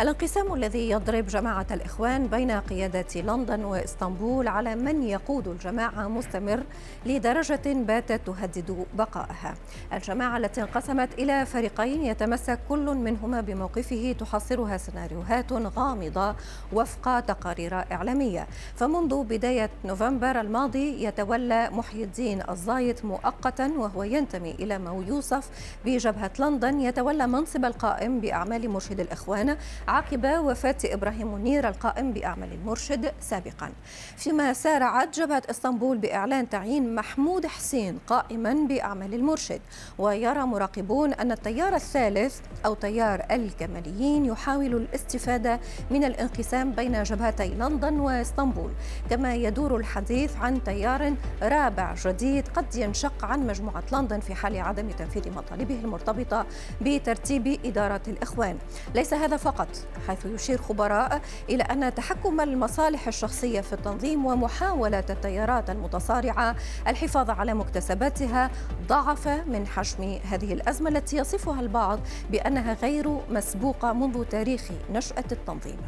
الانقسام الذي يضرب جماعة الإخوان بين قيادة لندن وإسطنبول على من يقود الجماعة مستمر لدرجة باتت تهدد بقائها. الجماعة التي انقسمت إلى فريقين يتمسك كل منهما بموقفه تحصرها سيناريوهات غامضة وفق تقارير إعلامية. فمنذ بداية نوفمبر الماضي يتولى محي الدين الزايد مؤقتا وهو ينتمي إلى ما يوصف بجبهة لندن. يتولى منصب القائم بأعمال مرشد الإخوان عقب وفاة إبراهيم منير القائم بأعمال المرشد سابقا. فيما سارعت جبهة إسطنبول بإعلان تعيين محمود حسين قائما بأعمال المرشد. ويرى مراقبون أن التيار الثالث أو تيار الكماليين يحاول الاستفادة من الانقسام بين جبهتي لندن وإسطنبول. كما يدور الحديث عن تيار رابع جديد قد ينشق عن مجموعة لندن في حال عدم تنفيذ مطالبه المرتبطة بترتيب إدارة الإخوان. ليس هذا فقط حيث يشير خبراء إلى أن تحكم المصالح الشخصية في التنظيم ومحاولة التيارات المتصارعة الحفاظ على مكتسباتها ضعف من حجم هذه الأزمة التي يصفها البعض بأنها غير مسبوقة منذ تاريخ نشأة التنظيم.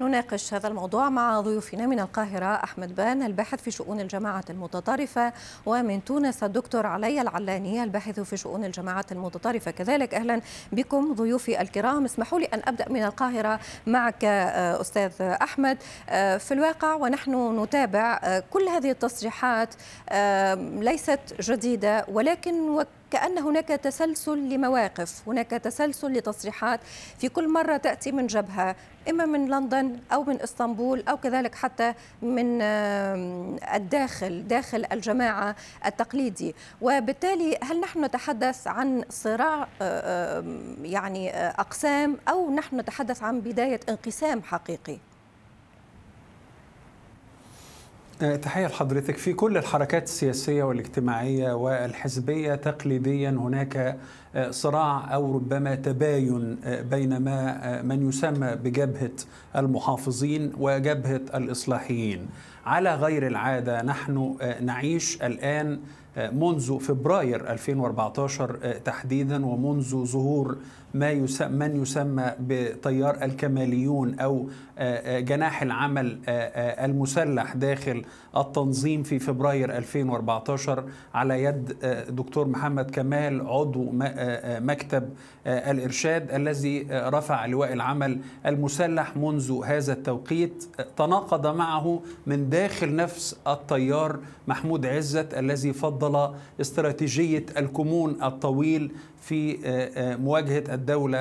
نناقش هذا الموضوع مع ضيوفنا من القاهرة أحمد بان الباحث في شؤون الجماعة المتطرفة ومن تونس الدكتور علي العلاني الباحث في شؤون الجماعات المتطرفة. كذلك أهلا بكم ضيوفي الكرام. اسمحوا لي أن أبدأ من القاهرة معك أستاذ أحمد. في الواقع ونحن نتابع كل هذه التصريحات ليست جديدة ولكن كأن هناك تسلسل لمواقف هناك تسلسل لتصريحات. في كل مرة تأتي من جبهة إما من لندن أو من إسطنبول أو كذلك حتى من الداخل داخل الجماعة التقليدي. وبالتالي هل نحن نتحدث عن صراع يعني أقسام أو نحن نتحدث عن بداية انقسام حقيقي؟ تحية لحضرتك. في كل الحركات السياسية والاجتماعية والحزبية تقليديا هناك آه، صراع أو ربما تباين آه، بين ما من يسمى بجبهة المحافظين وجبهة الإصلاحيين. على غير العادة نحن نعيش الآن منذ فبراير 2014 تحديدا ومنذ ظهور ما يسمى من يسمى بتيار الكماليون أو جناح العمل المسلح داخل التنظيم في فبراير 2014 على يد دكتور محمد كمال عضو مكتب الإرشاد الذي رفع لواء العمل المسلح منذ هذا التوقيت. تناقض معه من داخل نفس التيار محمود عزت الذي فضل استراتيجية الكمون الطويل في مواجهة الدولة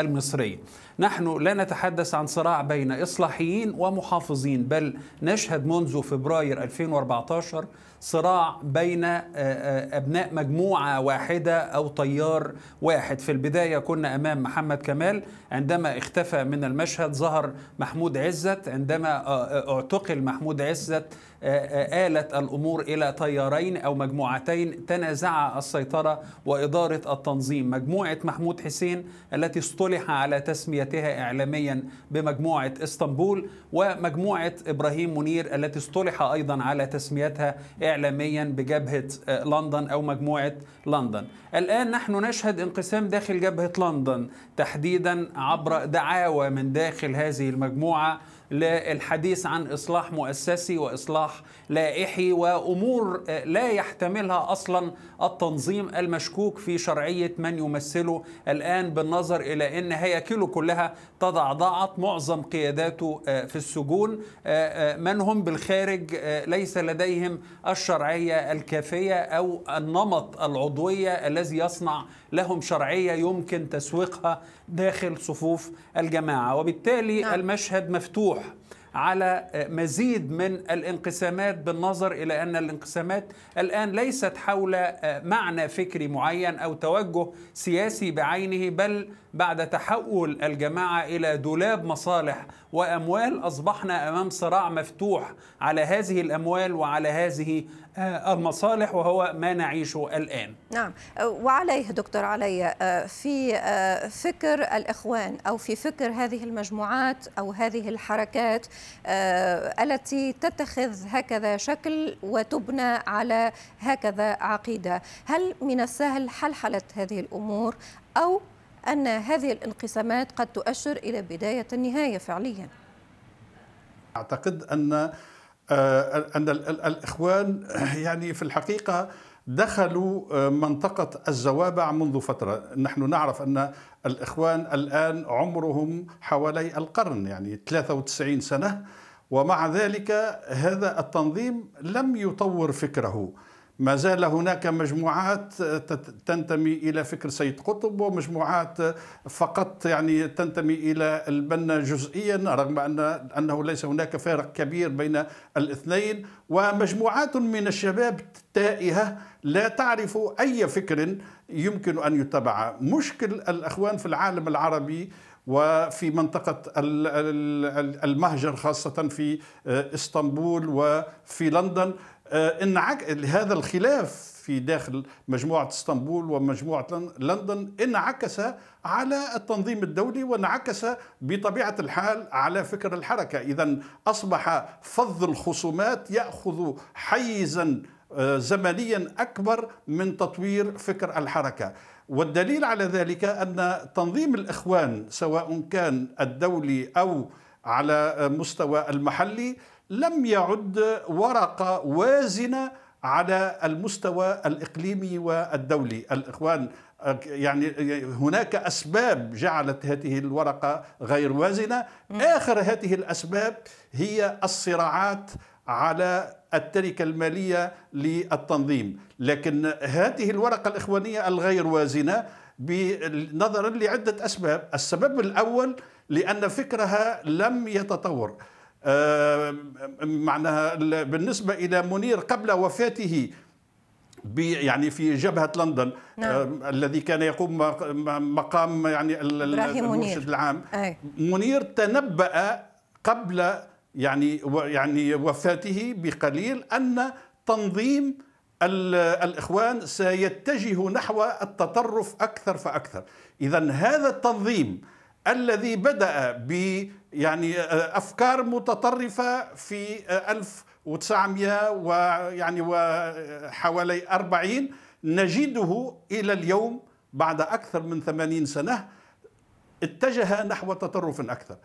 المصرية. نحن لا نتحدث عن صراع بين إصلاحيين ومحافظين بل نشهد منذ فبراير 2014 صراع بين أبناء مجموعة واحدة أو تيار واحد. في البداية كنا أمام محمد كمال عندما اختفى من المشهد ظهر محمود عزت. عندما اعتقل محمود عزت آلت الأمور إلى تيارين أو مجموعتين. تنازعا السيطرة وإدارة التنظيم. مجموعة محمود حسين التي اصطلح على تسميتها إعلاميا بمجموعة إسطنبول ومجموعة إبراهيم منير التي اصطلح أيضا على تسميتها إعلاميا بجبهة لندن أو مجموعة لندن. الآن نحن نشهد انقسام داخل جبهة لندن تحديدا عبر دعاوى من داخل هذه المجموعة للحديث عن إصلاح مؤسسي وإصلاح لائحي وأمور لا يحتملها أصلا التنظيم المشكوك في شرعية من يمثله. الآن بالنظر إلى إن هياكله كلها تضعضعت معظم قياداته في السجون من هم بالخارج ليس لديهم الشرعية الكافية أو النمط العضوية الذي يصنع لهم شرعية يمكن تسويقها داخل صفوف الجماعة. وبالتالي نعم. المشهد مفتوح. على مزيد من الانقسامات بالنظر إلى أن الانقسامات الآن ليست حول معنى فكري معين أو توجه سياسي بعينه بل بعد تحول الجماعة إلى دولاب مصالح وأموال أصبحنا أمام صراع مفتوح على هذه الأموال وعلى هذه المصالح وهو ما نعيشه الآن. نعم وعليه دكتور علي في فكر الإخوان أو في فكر هذه المجموعات أو هذه الحركات التي تتخذ هكذا شكل وتبنى على هكذا عقيدة، هل من السهل حلحلة هذه الأمور أو أن هذه الانقسامات قد تؤشر إلى بداية النهاية فعليا. أعتقد أن آه، أن الإخوان يعني في الحقيقة دخلوا آه، منطقة الزوابع منذ فترة. نحن نعرف أن الإخوان الآن عمرهم حوالي القرن يعني 93 سنة. ومع ذلك هذا التنظيم لم يطور فكره. ما زال هناك مجموعات تنتمي إلى فكر سيد قطب ومجموعات فقط يعني تنتمي إلى البنا جزئيا رغم ان أنه ليس هناك فارق كبير بين الاثنين. ومجموعات من الشباب تائهة لا تعرف أي فكر يمكن أن يتبع. مشكل الأخوان في العالم العربي وفي منطقة المهجر خاصة في إسطنبول وفي لندن انعك هذا الخلاف في داخل مجموعة إسطنبول ومجموعة لندن انعكس على التنظيم الدولي وانعكس بطبيعة الحال على فكر الحركة. إذا أصبح فض الخصومات يأخذ حيزا آه، زمنيا أكبر من تطوير فكر الحركة. والدليل على ذلك أن تنظيم الإخوان سواء كان الدولي أو على مستوى المحلي لم يعد ورقة وازنة على المستوى الإقليمي والدولي. الإخوان يعني هناك أسباب جعلت هذه الورقة غير وازنة. آخر هذه الأسباب هي الصراعات على التركة المالية للتنظيم. لكن هذه الورقة الإخوانية الغير وازنة نظرا لعدة أسباب. السبب الأول لأن فكرها لم يتطور. معناها بالنسبة إلى منير قبل وفاته يعني في جبهة لندن نعم. الذي كان يقوم مقام يعني المرشد العام أي. منير تنبأ قبل يعني يعني وفاته بقليل أن تنظيم الإخوان سيتجه نحو التطرف أكثر فأكثر إذا هذا التنظيم الذي بدأ ب يعني آه، أفكار متطرفة في 1900 آه، ويعني وحوالي 40 نجده إلى اليوم بعد أكثر من 80 سنة. اتجه نحو تطرف أكثر.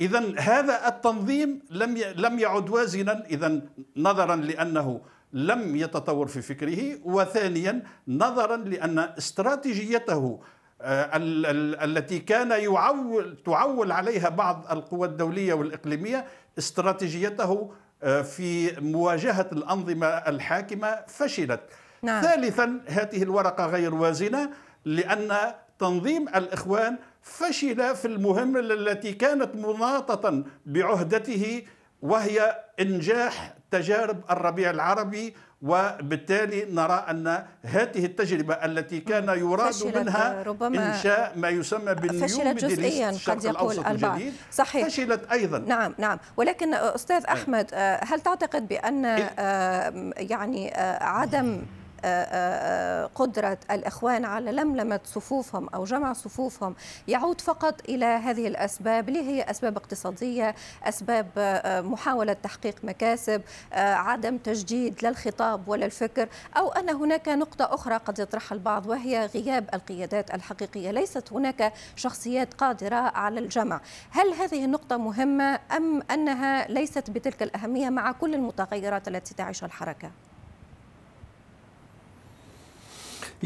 اذا هذا التنظيم لم لم يعد وازنا. اذا نظرا لأنه لم يتطور في فكره. وثانيا نظرا لأن استراتيجيته التي كان يعول تعول عليها بعض القوى الدولية والإقليمية استراتيجيته آه، في مواجهة الأنظمة الحاكمة فشلت. نعم. ثالثا هذه الورقة غير وازنة لأن تنظيم الإخوان فشل في المهمه التي كانت مناطة بعهدته وهي إنجاح تجارب الربيع العربي وبالتالي نرى أن هذه التجربة التي كان يراد منها ربما إنشاء ما يسمى بالنيو فشلت جزئيا قد يقول البعض صحيح. فشلت أيضا. نعم نعم. ولكن أستاذ أحمد آه، هل تعتقد بأن آه، يعني آه، عدم قدرة الإخوان على لملمة صفوفهم أو جمع صفوفهم يعود فقط إلى هذه الأسباب اللي هي أسباب اقتصادية أسباب محاولة تحقيق مكاسب عدم تجديد للخطاب ولا الفكر أو أن هناك نقطة أخرى قد يطرحها البعض وهي غياب القيادات الحقيقية ليست هناك شخصيات قادرة على الجمع هل هذه النقطة مهمة أم أنها ليست بتلك الأهمية مع كل المتغيرات التي تعيشها الحركة؟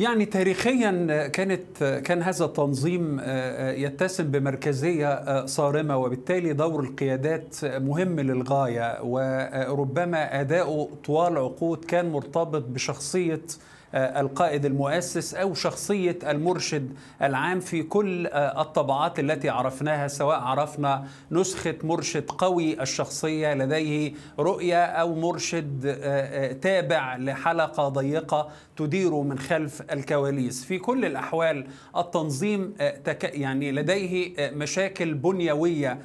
يعني تاريخيا كانت كان هذا التنظيم آه، آه، يتسم بمركزية آه، صارمة وبالتالي دور القيادات مهم للغاية. وربما اداؤه طوال عقود كان مرتبط بشخصية آه، القائد المؤسس أو شخصية المرشد العام في كل آه، الطبعات التي عرفناها سواء عرفنا نسخة مرشد قوي الشخصية لديه رؤية أو مرشد آه، تابع لحلقة ضيقة تدير من خلف الكواليس. في كل الأحوال التنظيم يعني لديه مشاكل بنيوية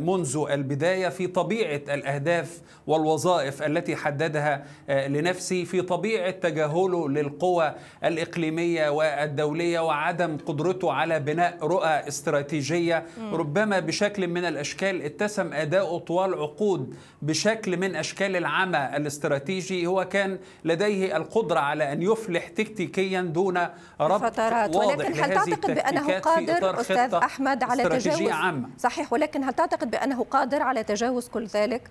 منذ البداية في طبيعة الأهداف والوظائف التي حددها لنفسه في طبيعة تجاهله للقوى الإقليمية والدولية وعدم قدرته على بناء رؤى استراتيجية. ربما بشكل من الأشكال اتسم أداؤه طوال عقود بشكل من أشكال العمى الاستراتيجي. هو كان لديه القدرة على أن يفلح تكتيكيا دون ربط فترات. واضح ولكن هل تعتقد بأنه قادر أستاذ أحمد على تجاوز؟ عامة؟ صحيح. ولكن هل تعتقد بأنه قادر على تجاوز كل ذلك؟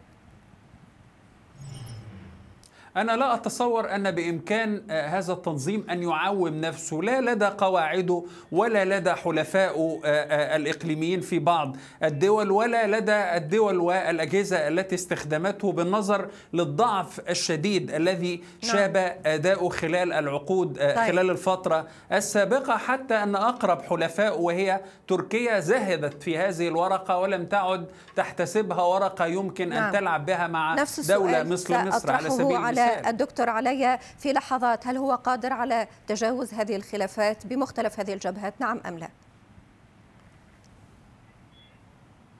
أنا لا أتصور أن بإمكان آه، هذا التنظيم أن يعوم نفسه لا لدى قواعده ولا لدى حلفائه آه، آه، الإقليميين في بعض الدول ولا لدى الدول والأجهزة التي استخدمته بالنظر للضعف الشديد الذي شاب أداؤه خلال العقود طيب. خلال الفترة السابقة حتى أن أقرب حلفائه وهي تركيا زهدت في هذه الورقة ولم تعد تحتسبها ورقة يمكن نعم. أن تلعب بها مع دولة مثل مصر على سبيل على الدكتور علي في لحظات هل هو قادر على تجاوز هذه الخلافات بمختلف هذه الجبهات نعم أم لا؟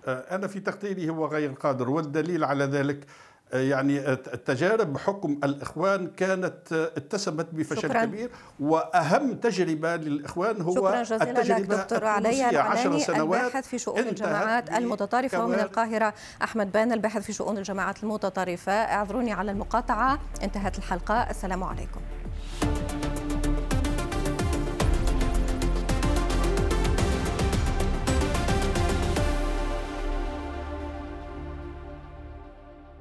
آه، أنا في تقديري هو غير قادر والدليل على ذلك يعني التجارب بحكم الإخوان كانت اتسمت بفشل شكراً. كبير وأهم تجربة للإخوان هو شكرا جزيلا لك دكتور علي العلاني الباحث في شؤون الجماعات المتطرفة ومن. القاهرة. أحمد بان الباحث في شؤون الجماعات المتطرفة. اعذروني على المقاطعة. انتهت الحلقة. السلام عليكم.